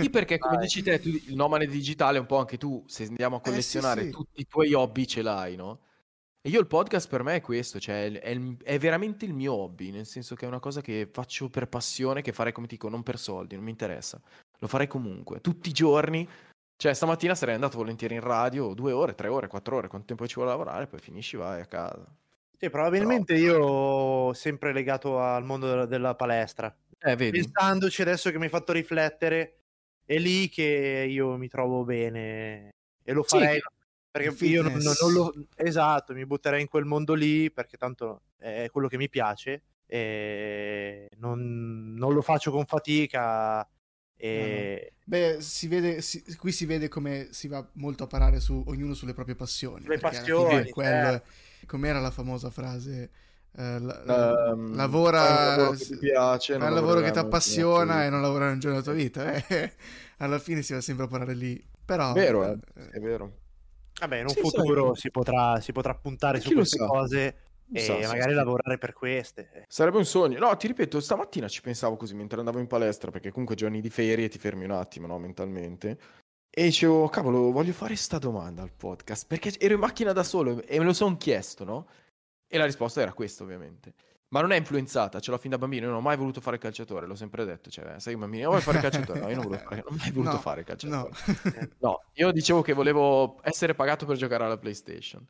Sì, perché come Dai. dici te, tu- il nomade digitale, un po' anche tu, se andiamo a Eh, sì, collezionare, sì. tutti i tuoi hobby ce l'hai, no? E io il podcast per me è questo, cioè è, è veramente il mio hobby, nel senso che è una cosa che faccio per passione, che farei come ti dico, non per soldi, non mi interessa. Lo farei comunque, tutti i giorni. Cioè, stamattina sarei andato volentieri in radio, due ore, tre ore, quattro ore, quanto tempo ci vuole lavorare, poi finisci, vai a casa. Sì, probabilmente io ho sempre legato al mondo della, della palestra. Eh, vedi? Pensandoci adesso che mi hai fatto riflettere, è lì che io mi trovo bene e lo Sì, farei perché il io non, non- fitness. non lo esatto, mi butterei in quel mondo lì perché tanto è quello che mi piace e non, non lo faccio con fatica e Beh, si vede, si- qui si vede come si va molto a parare su ognuno sulle proprie passioni. Le passioni, certo. è- com'era la famosa frase? Eh, la- Ehm, lavora- lavoro che ti piace, un lavoro che ti appassiona e non lavorare un giorno della tua vita. eh. Alla fine si va sempre a parare lì. Però... Vero, eh, eh, è vero. vabbè in un Sì, futuro sai. si potrà, si potrà puntare su Chi queste sa? cose e sì, magari sì. lavorare per queste Sarebbe un sogno. No, ti ripeto, stamattina ci pensavo così mentre andavo in palestra, perché comunque giorni di ferie ti fermi un attimo, no, mentalmente. E dicevo, cavolo, voglio fare sta domanda al podcast, perché ero in macchina da solo e me lo sono chiesto, no? E la risposta era questa, ovviamente. Ma non è influenzata, ce l'ho fin da bambino, io non ho mai voluto fare calciatore, l'ho sempre detto, cioè, sai un bambino, vuoi fare calciatore? No, io non volevo fare, non ho mai voluto No, fare calciatore. No. No, io dicevo che volevo essere pagato per giocare alla PlayStation.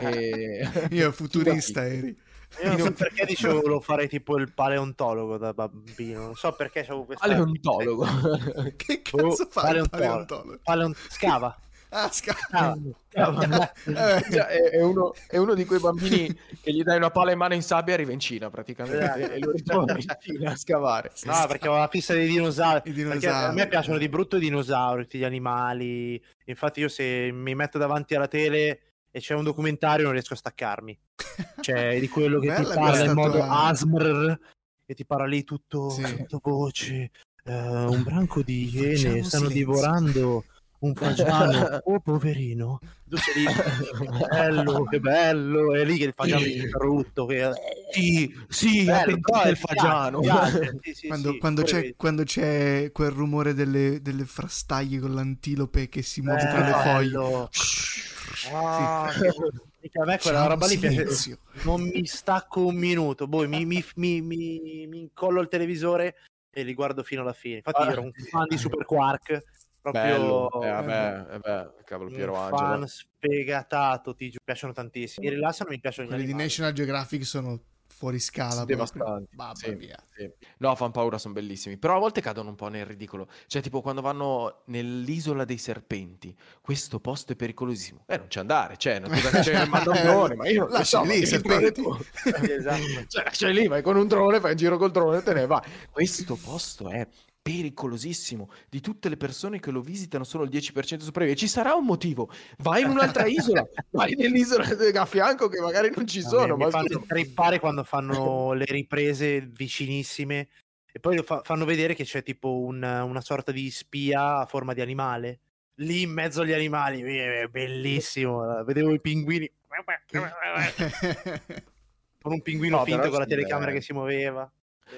E... Io futurista eri. Io non so perché dicevo volevo fare tipo il paleontologo da bambino. Non so perché avevo questa. Paleontologo. Che Oh, cazzo fa il paleontologo. paleontologo? Paleon- Scava. Ah, sca- Scava. Scava. Eh, Già, è, è uno, è uno di quei bambini che gli dai una pala in mano in sabbia e arriva in Cina praticamente Esatto. e lo ritorna in Cina a scavare. No, perché ho la fissa dei dinosauri. Dinosauri. a me piacciono di brutto i dinosauri, tutti gli animali. Infatti, io se mi metto davanti alla tele e c'è un documentario, non riesco a staccarmi. Cioè, di quello che ti parla in modo tua- ASMR, che ti parla lì tutto Sì. sottovoce. eh, un branco di iene Facciamo stanno silenzio. divorando un fagiano. Oh, poverino. Tu sei lì, che bello, che bello. E lì che il fagiano è brutto. Che... Sì, sì, Bello, mi piace, fagiano. piace, sì, sì, quando, sì, quando c'è, quando c'è quel rumore delle, delle frastaglie con l'antilope che si muove tra le foglie. Ah, a me quella roba lì piace. Non mi stacco un minuto. Boh, mi, mi, mi, mi, mi incollo il televisore e li guardo fino alla fine. Infatti, io ero un fan di Super Quark. Proprio Bello, eh, vabbè, eh, beh, cavolo, Piero un Angelo. fan sfegatato. Ti piacciono tantissimo. Mi rilassano, mi piacciono Quelli di. National Geographic sono fuori scala. devastanti. Mamma sì, mia. sì. No, fan paura, sono bellissimi. Però a volte cadono un po' nel ridicolo. Cioè, tipo quando vanno nell'isola dei serpenti. Questo posto è pericolosissimo. Eh, non c'è andare, cioè, non c'è, un drone, ma io non Lascia so, lì i serpenti. Esatto. Cioè, lascia lì, vai con un drone, fai un giro col drone e te ne vai. Questo posto è pericolosissimo. Di tutte le persone che lo visitano, solo il 10% sopravvive. Ci sarà un motivo. Vai in un'altra isola, vai nell'isola a fianco che magari non ci No, sono. mi ma fanno scusa- trippare quando fanno le riprese vicinissime e poi lo fa- fanno vedere che c'è tipo un- una sorta di spia a forma di animale lì in mezzo agli animali è bellissimo vedevo i pinguini con un pinguino No, finto con la telecamera belli. che si muoveva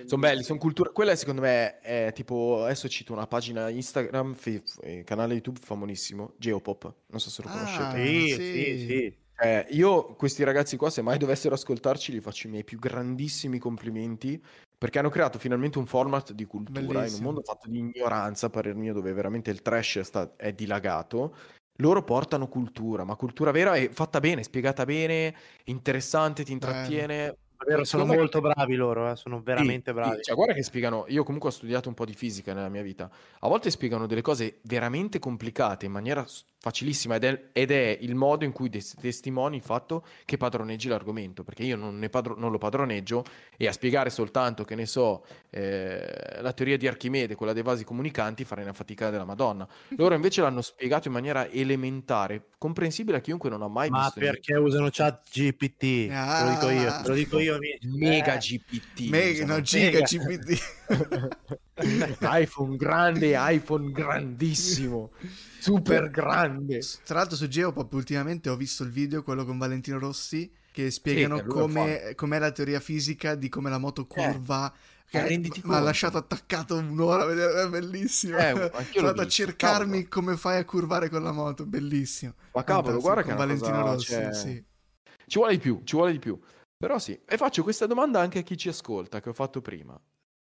Sono belli, sono cultura. Quella secondo me è tipo. Adesso cito una pagina Instagram, fi- eh, canale YouTube famosissimo, Geopop. Non so se lo Ah, conoscete. sì, sì. sì, sì. Eh, io, questi ragazzi qua, se mai dovessero ascoltarci, gli faccio i miei più grandissimi complimenti. Perché hanno creato finalmente un format di cultura in un Bellissimo. mondo fatto di ignoranza, a parer mio, dove veramente il trash sta- è dilagato. Loro portano cultura, ma cultura vera e fatta bene, spiegata bene, interessante, ti intrattiene. Davvero, sono Secondo me- molto bravi loro eh, sono veramente sì, bravi sì, cioè, guarda che spiegano. Io comunque ho studiato un po' di fisica nella mia vita. A volte spiegano delle cose veramente complicate in maniera facilissima ed è, ed è il modo in cui des- testimoni il fatto che padroneggi l'argomento. Perché io non, ne padro- non lo padroneggio e a spiegare soltanto, che ne so, eh, la teoria di Archimede, quella dei vasi comunicanti, farei una fatica della Madonna. Loro invece l'hanno spiegato in maniera elementare, comprensibile a chiunque non ha mai ma visto perché usano chat GPT te lo dico io Ah. te lo dico io amici. Mega Eh. GPT. Mega, no, giga Mega. GPT. iPhone grande, iPhone grandissimo, super grande. Tra l'altro su Geopop ultimamente ho visto il video, quello con Valentino Rossi, che spiegano Sì, come, com'è la teoria fisica di come la moto curva. che eh, mi ha lasciato attaccato un'ora è bellissimo. Eh, Sono andato a cercarmi cavolo. come fai a curvare con la moto, bellissimo. Ma cavolo, guarda che Valentino Rossi, cioè- sì. Ci vuole di più, ci vuole di più. Però sì, e faccio questa domanda anche a chi ci ascolta, che ho fatto prima.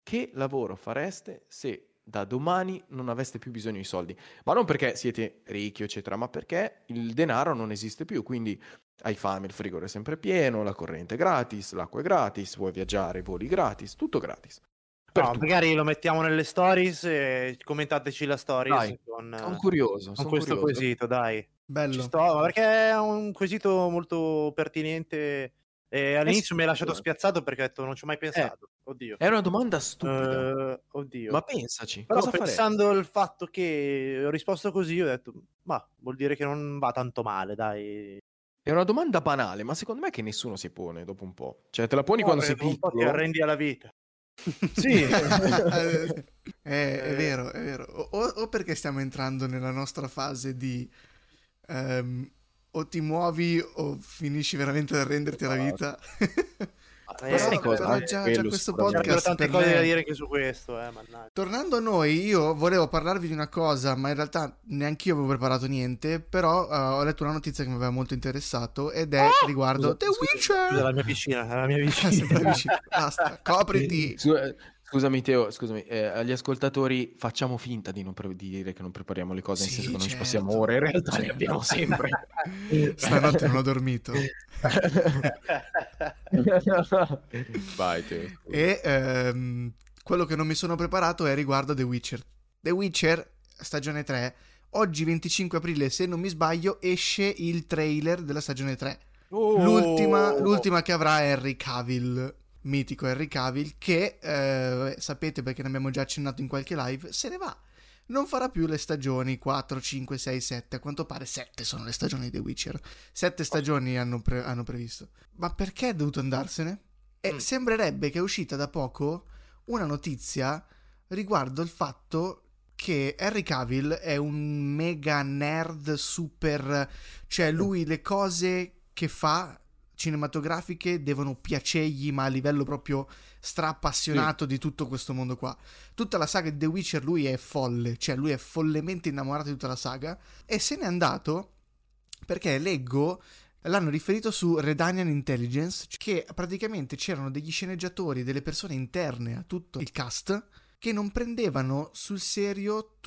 Che lavoro fareste se da domani non aveste più bisogno di soldi? Ma non perché siete ricchi, eccetera, ma perché il denaro non esiste più, quindi hai fame, il frigo è sempre pieno, la corrente è gratis, l'acqua è gratis, vuoi viaggiare, voli gratis, tutto gratis. No, magari lo mettiamo nelle stories e commentateci la stories dai, con, sono curioso, con sono questo curioso. quesito, dai. Bello. Ci sto, perché è un quesito molto pertinente e all'inizio sì, mi ha lasciato eh. spiazzato perché ho detto non ci ho mai pensato. Oddio. È una domanda stupida, Eh, oddio. ma pensaci, Però cosa faresti? pensando al fatto che ho risposto così, ho detto, ma vuol dire che non va tanto male, dai. È una domanda banale, ma secondo me che nessuno si pone dopo un po'. Cioè, te la poni No, quando sei perché dopo un po' ti piccolo. arrendi alla vita. Sì. è, è Eh. vero, è vero. O, o perché stiamo entrando nella nostra fase di ehm, o ti muovi o finisci veramente ad arrenderti alla vita. Eh, però, sai cosa? però Anche già, già questo podcast tante cose me- da dire anche su questo, eh, mannaggia. Tornando a noi, io volevo parlarvi di una cosa, ma in realtà neanche io avevo preparato niente, però eh, ho letto una notizia che mi aveva molto interessato ed è riguardo Scusa, The Witcher. Scusa, la mia piscina, la mia Ah, piscina. Basta, copriti. Su- eh, Scusami Teo, scusami, eh, agli ascoltatori facciamo finta di non pre- di dire che non prepariamo le cose, nel Sì, senso che non ci certo. passiamo ore, in realtà le abbiamo sempre. Stanotte non ho dormito. Vai Teo. E ehm, quello che non mi sono preparato è riguardo The Witcher. The Witcher, stagione 3. Oggi 25 aprile, se non mi sbaglio, esce il trailer della stagione 3. Oh! L'ultima, l'ultima che avrà Henry Cavill, mitico Henry Cavill, che eh, sapete perché ne abbiamo già accennato in qualche live, se ne va. Non farà più le stagioni 4, 5, 6, 7. A quanto pare 7 sono le stagioni di The Witcher. 7 stagioni hanno, pre- hanno previsto. Ma perché è dovuto andarsene? E Mm. sembrerebbe che è uscita da poco una notizia riguardo il fatto che Henry Cavill è un mega nerd super... Cioè lui le cose che fa cinematografiche devono piacergli ma a livello proprio strappassionato di tutto questo mondo qua. Tutta la saga di The Witcher lui è folle, cioè lui è follemente innamorato di tutta la saga e se n'è andato perché leggo l'hanno riferito su Redanian Intelligence che praticamente c'erano degli sceneggiatori, delle persone interne a tutto il cast che non prendevano sul serio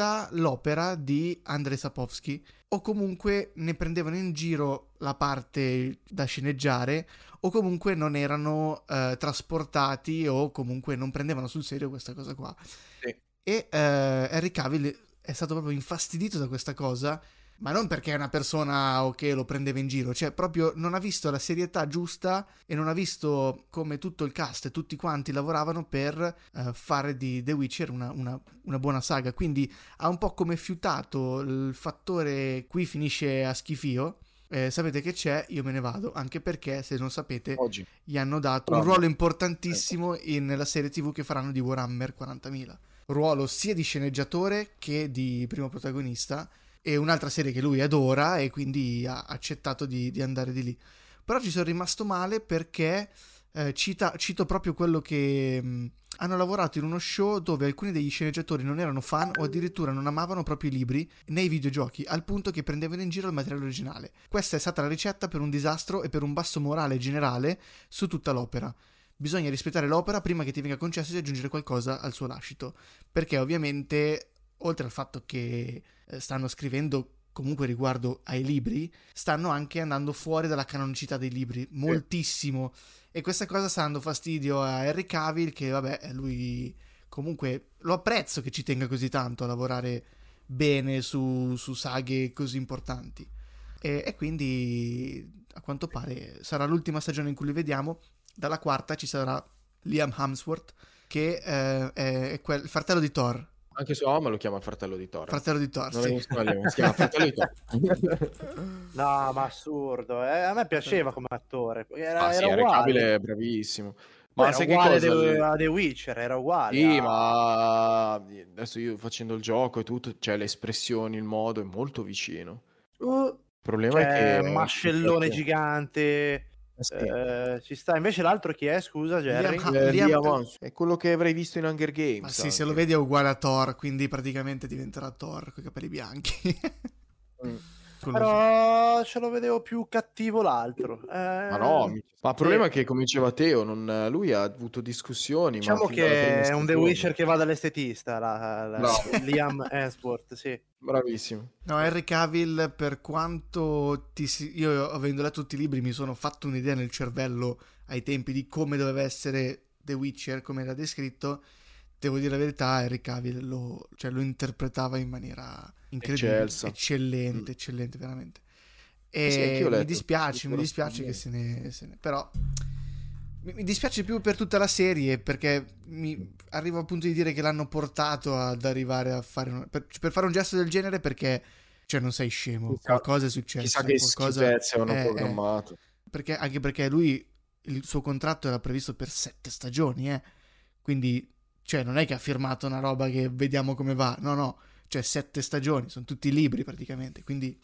tutta l'opera di Andrei Sapowski o comunque ne prendevano in giro la parte da sceneggiare o comunque non erano eh, trasportati o comunque non prendevano sul serio questa cosa qua. Sì. E eh, Henry Cavill è stato proprio infastidito da questa cosa, ma non perché è una persona o che lo prendeva in giro, cioè proprio non ha visto la serietà giusta e non ha visto come tutto il cast e tutti quanti lavoravano per eh, fare di The Witcher una, una- una buona saga. Quindi ha un po' come fiutato il fattore qui finisce a schifio. Eh, sapete che c'è, io me ne vado, anche perché se non sapete Oggi. gli hanno dato Bravo. un ruolo importantissimo in- nella serie TV che faranno di Warhammer 40.000. Ruolo sia di sceneggiatore che di primo protagonista e un'altra serie che lui adora e quindi ha accettato di, di andare di lì. Però ci sono rimasto male perché eh, cita- cito proprio quello che mh, hanno lavorato in uno show dove alcuni degli sceneggiatori non erano fan o addirittura non amavano proprio i libri nei videogiochi, al punto che prendevano in giro il materiale originale. Questa è stata la ricetta per un disastro e per un basso morale generale su tutta l'opera. Bisogna rispettare l'opera prima che ti venga concesso di aggiungere qualcosa al suo lascito, perché ovviamente, oltre al fatto che eh, stanno scrivendo comunque riguardo ai libri, stanno anche andando fuori dalla canonicità dei libri, moltissimo. E questa cosa sta dando fastidio a Harry Cavill, che vabbè, lui comunque lo apprezzo che ci tenga così tanto a lavorare bene su, su saghe così importanti. E, e quindi a quanto pare sarà l'ultima stagione in cui li vediamo. Dalla quarta ci sarà Liam Hemsworth, che eh, è, è quel- il fratello di Thor. Anche sua mamma lo chiama fratello di Thor. Fratello di Thor, Non sì. mi sbaglio, si chiama fratello di Thor. No, ma assurdo. eh. A me piaceva come attore. Era, ah, sì, era uguale. Bravissimo. Ma era uguale cosa? de- a The Witcher, era uguale. Sì, a- ma adesso io facendo il gioco e tutto, cioè le espressioni, il modo è molto vicino. Uh, Il problema cioè, è che... mascellone gigante. Eh sì. eh, ci sta. Invece l'altro chi è? Scusa, Jerry? Liam- Eh, Liam- Liam. È quello che avrei visto in Hunger Games. Ma sì, se anche. lo vedi è uguale a Thor, quindi praticamente diventerà Thor con i capelli bianchi. Mm. Però ce lo vedevo più cattivo l'altro. Eh... Ma no, ma il problema è che, come diceva Teo, non... lui ha avuto discussioni. Diciamo che è un The Witcher che va dall'estetista, la, la... No. Liam Hemsworth, sì. Bravissimo. No, Henry Cavill, per quanto ti si... io avendo letto tutti i libri mi sono fatto un'idea nel cervello ai tempi di come doveva essere The Witcher, come era descritto, devo dire la verità, Henry Cavill lo, cioè, lo interpretava in maniera incredibile, Eccelsa. eccellente, mm. eccellente veramente. E sì, mi dispiace, mi dispiace che se ne, se ne... però mi dispiace più per tutta la serie perché mi arrivo al punto di dire che l'hanno portato ad arrivare a fare un... per, per fare un gesto del genere perché cioè non sei scemo, qualcosa è successo, chissà che qualcosa hanno è, programmato. È, perché, anche perché lui il suo contratto era previsto per sette stagioni, eh. Quindi cioè non è che ha firmato una roba che vediamo come va, no, no, cioè sette stagioni, sono tutti libri praticamente, quindi...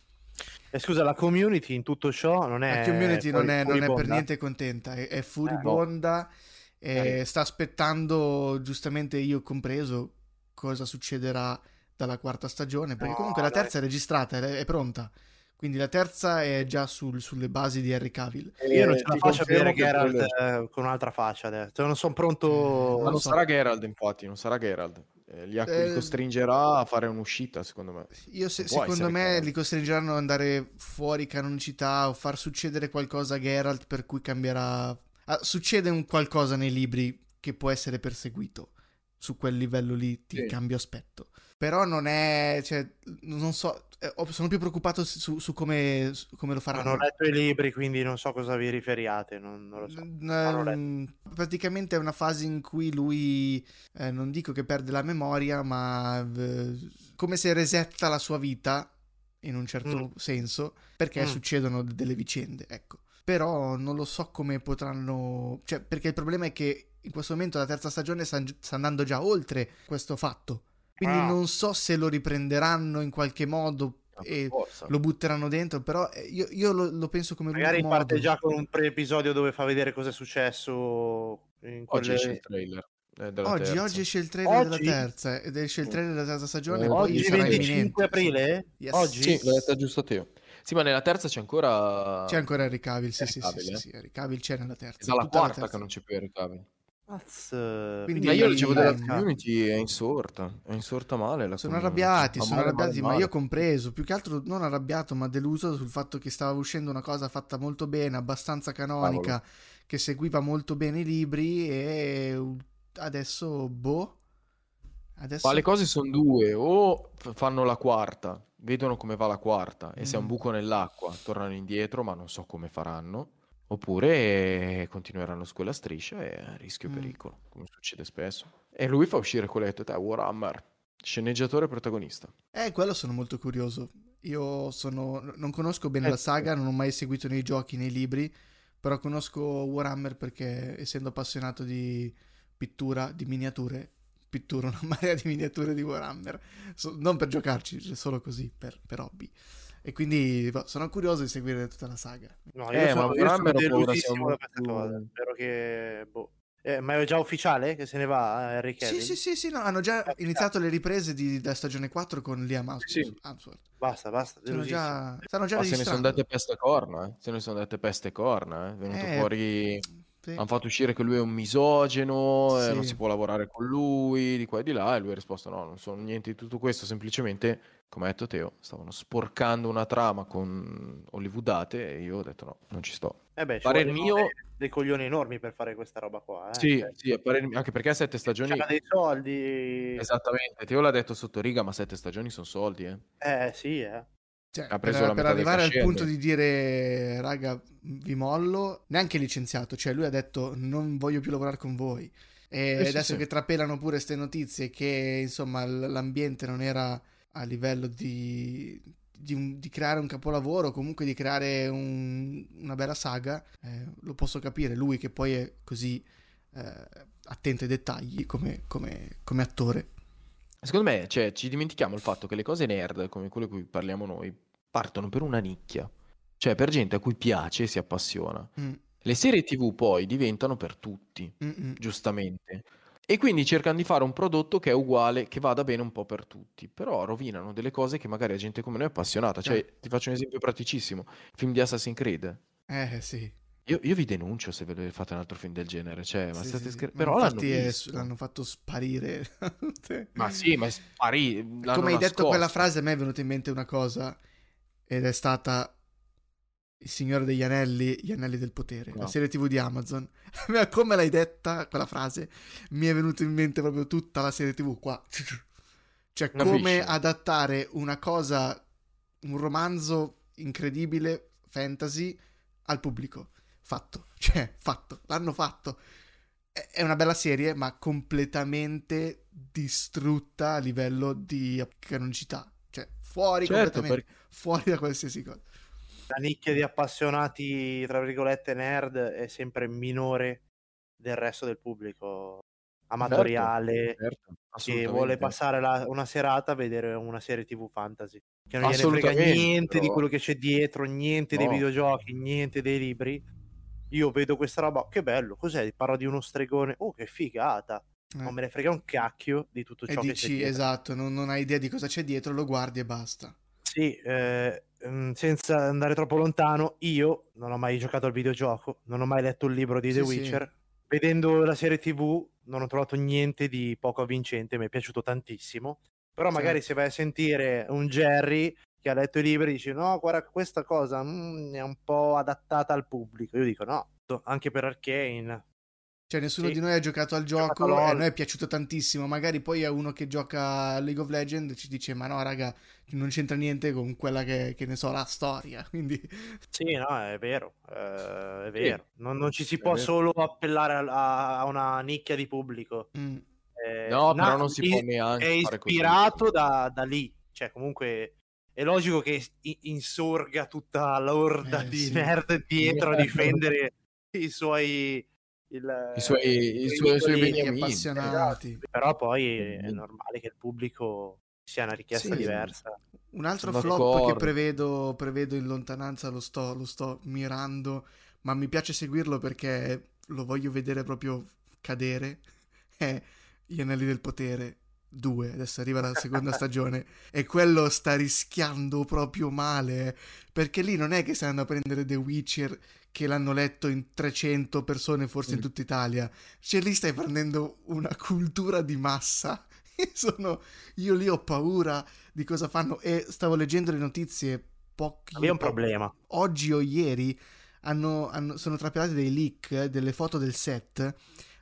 Eh, scusa, la community in tutto ciò non è... La community non è, non è per niente contenta, è, è furibonda, eh, no. e sta aspettando, giustamente io compreso, cosa succederà dalla quarta stagione, perché no, comunque la terza dai. è registrata, è, è pronta. Quindi la terza è già sul, sulle basi di Harry Cavill. Io non ce la faccio a vedere Geralt eh, con un'altra faccia adesso. Cioè, non sono pronto. Ma non, non so. sarà Geralt, infatti, non sarà Geralt. Eh, li, eh, li, costringerà a fare un'uscita, secondo me. Io se, secondo me Geralt. li costringeranno ad andare fuori canonicità o far succedere qualcosa a Geralt per cui cambierà. Ah, succede un qualcosa nei libri che può essere perseguito. Su quel livello lì ti sì. cambio aspetto. Però non è. Cioè, non so eh, sono più preoccupato su, su, come, su, come, lo faranno. Non ho letto i libri, quindi non so cosa vi riferiate. Non, non lo so. N- praticamente è una fase in cui lui, eh, non dico che perde la memoria, ma eh, come se resetta la sua vita in un certo mm. senso, perché mm. succedono delle vicende, ecco. Però non lo so come potranno... Cioè, perché il problema è che in questo momento la terza stagione sta, sta andando già oltre questo fatto quindi ah. non so se lo riprenderanno in qualche modo e forza. lo butteranno dentro, però eh, io, io lo, lo, penso come Magari parte modo. già con un pre-episodio dove fa vedere cosa è successo in quelle... Oggi esce il trailer. Eh, oggi, oggi, esce il trailer oggi? della terza ed esce il trailer della terza stagione. Eh, oggi 25 aprile? Yes. Oggi? Sì, l'ho detto giusto te. Sì, ma nella terza c'è ancora. C'è ancora Harry Cavill. Sì, sì, sì, sì, sì, Harry Cavill c'è nella terza. È dalla quarta terza. che non c'è più Harry Cavill. Quindi, ma io leggevo della community è insorta, è insorta male. La sono arrabbiati, sono male, arrabbiati, male, ma io ho compreso, più che altro non arrabbiato, ma deluso sul fatto che stava uscendo una cosa fatta molto bene, abbastanza canonica, Cavolo. che seguiva molto bene i libri e adesso, boh. Adesso... Ma le cose sono due, o fanno la quarta, vedono come va la quarta, e mm. se è un buco nell'acqua tornano indietro, ma non so come faranno Oppure continueranno su quella striscia e a rischio mm. pericolo, come succede spesso. E lui fa uscire quello che detto Warhammer, sceneggiatore protagonista. Eh, quello sono molto curioso. Io sono... non conosco bene eh, la saga, non ho mai seguito nei giochi, nei libri, però conosco Warhammer perché essendo appassionato di pittura, di miniature, pittura una marea di miniature di Warhammer, so, non per giocarci, solo così, per, per hobby. E quindi boh, sono curioso di seguire tutta la saga. No, io eh, sono, ma io sono delusissimo da questa cosa. Spero che... Boh. Eh, ma è già ufficiale che se ne va eh, Kevin? Sì, sì, sì, sì no, hanno già eh, iniziato le riprese di, della stagione 4 con Liam Hemsworth. Sì. Basta, basta. Sono già, stanno già ma se ne sono dette peste corna, eh? Se ne sono dette peste corna, eh? È venuto eh, fuori... Sì. Hanno fatto uscire che lui è un misogeno, sì. non si può lavorare con lui, di qua e di là, e lui ha risposto no, non sono niente di tutto questo, semplicemente come ha detto Teo, stavano sporcando una trama con Hollywoodate e io ho detto no, non ci sto. Eh beh, pare mio... Dei, coglioni enormi per fare questa roba qua. Eh? Sì, cioè, sì pare... anche perché sette stagioni... C'ha dei soldi. Esattamente, Teo l'ha detto sotto riga, ma sette stagioni sono soldi, eh. Eh sì, eh. Cioè, ha preso per, per arrivare al punto di dire raga vi mollo neanche licenziato cioè lui ha detto non voglio più lavorare con voi e eh, adesso sì, che trapelano pure queste notizie che insomma l'ambiente non era a livello di, di, un, di, creare un capolavoro, comunque di creare un, una bella saga, eh, lo posso capire. Lui che poi è così eh, attento ai dettagli come, come, come attore. Secondo me, cioè, ci dimentichiamo il fatto che le cose nerd, come quelle di cui parliamo noi, partono per una nicchia. Cioè, per gente a cui piace e si appassiona. Mm. Le serie TV poi diventano per tutti, Mm-mm. giustamente. E quindi cercano di fare un prodotto che è uguale, che vada bene un po' per tutti, però rovinano delle cose che magari la gente come noi è appassionata. Cioè, Certo. ti faccio un esempio praticissimo, il film di Assassin's Creed. Eh sì. Io, io vi denuncio se ve fate un altro film del genere, cioè, ma Sì, state sì, sì. scherzando? Ma Però l'hanno è- l'hanno fatto sparire. Ma sì, ma sparì, Come hai detto nascosto. quella frase, a me è venuta in mente una cosa, ed è stata Il Signore degli Anelli, Gli Anelli del Potere, la No. serie TV di Amazon. Ma Come l'hai detta quella frase, mi è venuta in mente proprio tutta la serie TV qua. Cioè, Una come adattare una cosa, un romanzo incredibile, fantasy, al pubblico. Fatto, cioè, fatto, l'hanno fatto. È una bella serie, ma completamente distrutta a livello di canonicità. Cioè, fuori Certo, completamente, fuori da qualsiasi cosa. La nicchia di appassionati, tra virgolette, nerd è sempre minore del resto del pubblico amatoriale Certo, che assolutamente. vuole passare la- una serata a vedere una serie TV fantasy. Che non gliene frega niente di quello che c'è dietro, niente dei No. videogiochi, niente dei libri. Io vedo questa roba, che bello, cos'è? Parla di uno stregone, oh che figata. Eh. Non me ne frega un cacchio di tutto E ciò che c'è dici, esatto, non, non hai idea di cosa c'è dietro, lo guardi e basta. Sì, eh, mm, senza andare troppo lontano, io non ho mai giocato al videogioco, non ho mai letto un libro di Sì, The sì. Witcher. Vedendo la serie TV non ho trovato niente di poco avvincente, mi è piaciuto tantissimo. Però magari Certo. se vai a sentire un Jerry che ha letto i libri dici no, guarda questa cosa mm, è un po' adattata al pubblico. Io dico no, anche per Arcane. Cioè, nessuno Sì. di noi ha giocato al gioco a e a noi è piaciuto tantissimo. Magari poi a uno che gioca a League of Legends ci dice: Ma no, raga, non c'entra niente con quella che, che ne so, la storia. Quindi, Sì, no, è vero, eh, è vero. Non, non ci si è può vero. solo appellare a, a una nicchia di pubblico. mm, Eh, No, na- però non si può neanche è ispirato da, da lì, cioè comunque è logico che insorga tutta l'orda Eh, di sì. nerd dietro a difendere i suoi il- I suoi- i suoi- i suoi beniamini. appassionati. però poi è normale che il pubblico sia una richiesta Sì. diversa. Un altro Sono flop d'accordo. che prevedo, prevedo in lontananza lo sto, lo sto mirando, ma mi piace seguirlo perché lo voglio vedere proprio cadere. È Gli Anelli del Potere 2, adesso arriva la seconda stagione, e quello sta rischiando proprio male, perché lì non è che stanno a prendere The Witcher che l'hanno letto in 300 persone forse in Mm. tutta Italia, cioè lì stai prendendo una cultura di massa. Sono, io lì ho paura di cosa fanno e stavo leggendo le notizie pochi è un problema. oggi o ieri hanno- hanno- sono trapelati dei leak delle foto del set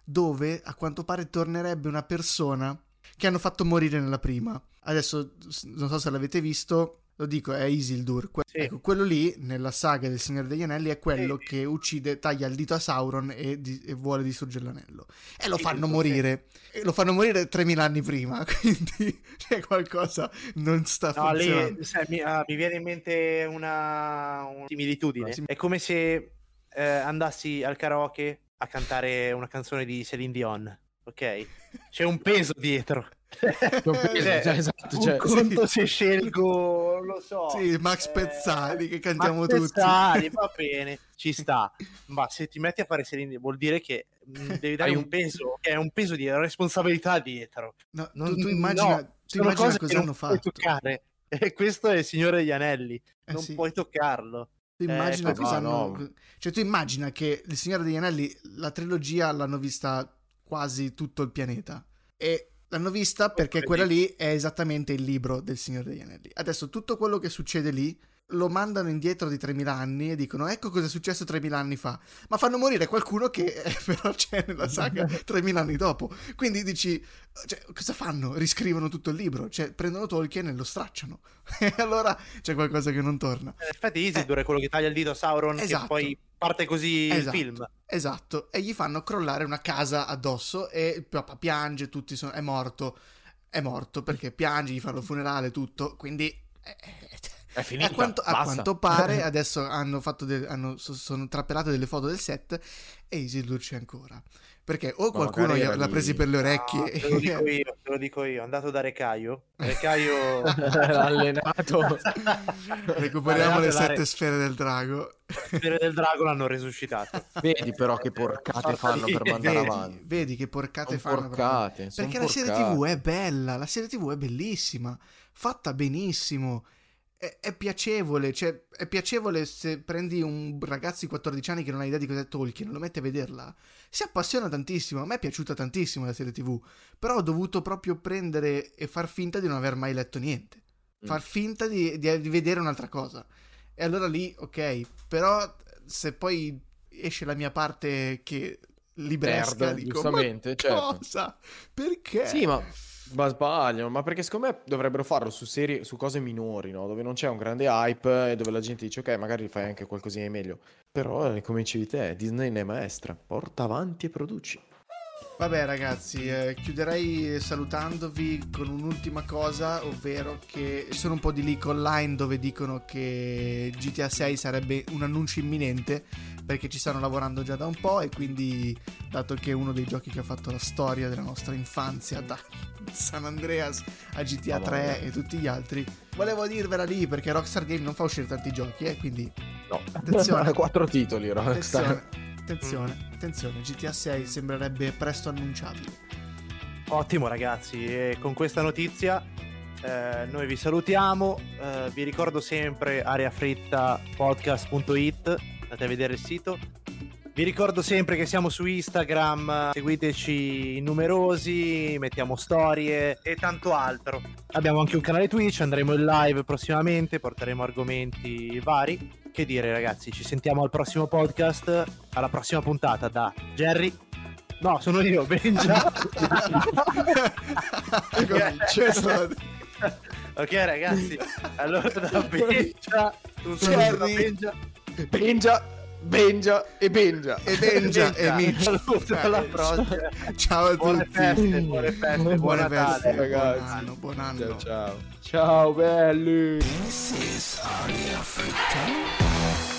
dove a quanto pare tornerebbe una persona che hanno fatto morire nella prima. Adesso non so se l'avete visto, lo dico, è Isildur. Que- Sì. Ecco, quello lì nella saga del Signore degli Anelli è quello Sì. che uccide, taglia il dito a Sauron e, di- e vuole distruggere l'anello. E lo fanno Isildur, morire. E lo fanno morire 3000 anni prima, quindi c'è qualcosa non sta No, funzionando. lì sai, mi, ah, mi viene in mente una, una similitudine. Sì. È come se eh, andassi al karaoke a cantare una canzone di Celine Dion, ok? C'è un peso dietro. C'è un peso, Cioè, cioè, esatto, un cioè- conto se scelgo, lo so. Sì, Max eh, Pezzali che cantiamo Max tutti. Pezzali, va bene, ci sta. Ma se ti metti a fare Dion vuol dire che mh, devi dare un un- peso, che è un peso di responsabilità dietro. No, tu, Non- tu immagina, no, tu immagina cosa che non hanno puoi fatto. toccare. E questo è il Signore degli Anelli, Eh non sì. puoi toccarlo. Tu immagina Eh, cosa no, hanno... no. Cioè, tu immagina che Il Signore degli Anelli, la trilogia l'hanno vista quasi tutto il pianeta. E l'hanno vista perché quella lì è esattamente il libro del Signore degli Anelli. Adesso tutto quello che succede lì lo mandano indietro di 3000 anni e dicono ecco cosa è successo 3000 anni fa. Ma fanno morire qualcuno che eh, però c'è nella saga 3000 anni dopo. Quindi dici, cioè, cosa fanno? Riscrivono tutto il libro, cioè prendono Tolkien e lo stracciano. e allora c'è qualcosa che non torna. In effetti Isildur è quello che taglia il dito a Sauron, Esatto. poi parte così il Esatto. film. Esatto, e gli fanno crollare una casa addosso e il papà piange, tutti sono... è morto, è morto perché piange, gli fanno il funerale, tutto, quindi... È finita. A quanto, a quanto pare adesso hanno fatto de- hanno, so- sono trappelate delle foto del set e Isildur c'è ancora. Perché o Ma qualcuno l'ha lì. presi per le orecchie Ah, te lo dico io, te lo dico io. È andato da Recaio. Recaio... Allenato. recuperiamo le sette la- sfere del drago. Sfere del drago l'hanno resuscitato. Vedi però che porcate fanno per mandare vedi, avanti. vedi che porcate Sono fanno per- porcate. son Perché la serie porcate. TV è bella, la serie TV è bellissima, fatta benissimo, è, è piacevole, cioè è piacevole se prendi un ragazzo di 14 anni che non ha idea di cos'è Tolkien, lo metti a vederla, si appassiona tantissimo, a me è piaciuta tantissimo la serie TV, però ho dovuto proprio prendere e far finta di non aver mai letto niente, Mm. far finta di, di- di vedere un'altra cosa. E allora lì, ok, però se poi esce la mia parte che libresca, Nerd, dico, giustamente, ma certo. cosa? Perché? Sì, ma, ma sbagliano. Ma perché secondo me dovrebbero farlo su serie, su cose minori, no? Dove non c'è un grande hype e dove la gente dice, ok, magari fai anche qualcosina di meglio. Però, eh, come dicevi te, Disney ne è maestra. Porta avanti e produci. Vabbè ragazzi, eh, chiuderei salutandovi con un'ultima cosa, ovvero che sono un po' di leak online dove dicono che GTA 6 sarebbe un annuncio imminente perché ci stanno lavorando già da un po' e quindi dato che è uno dei giochi che ha fatto la storia della nostra infanzia da San Andreas a GTA 3 Madonna. e tutti gli altri, volevo dirvela lì perché Rockstar Game non fa uscire tanti giochi, eh, quindi No, Attenzione. quattro titoli, Rockstar. attenzione, attenzione, attenzione, GTA 6 sembrerebbe presto annunciabile. Ottimo ragazzi, e con questa notizia eh, noi vi salutiamo, eh, vi ricordo sempre areafrittapodcast.it, andate a vedere il sito. Vi ricordo sempre che siamo su Instagram, seguiteci numerosi, mettiamo storie e tanto altro. Abbiamo anche un canale Twitch, andremo in live prossimamente, porteremo argomenti vari. Che dire ragazzi, ci sentiamo al prossimo podcast, alla prossima puntata da Jerry. No, sono io, Benja. Comincia. ok ragazzi, allora da Benja, un saluto da Jerry. Benja Benja, Benja e Benja. e Benja e Mitch. Saluto alla prossima. Ciao a Buone tutti. feste, buone feste, buon Buone Natale. feste, buon ragazzi. anno, buon anno. Ciao ciao. Ciao belli. This is Aria Fritta.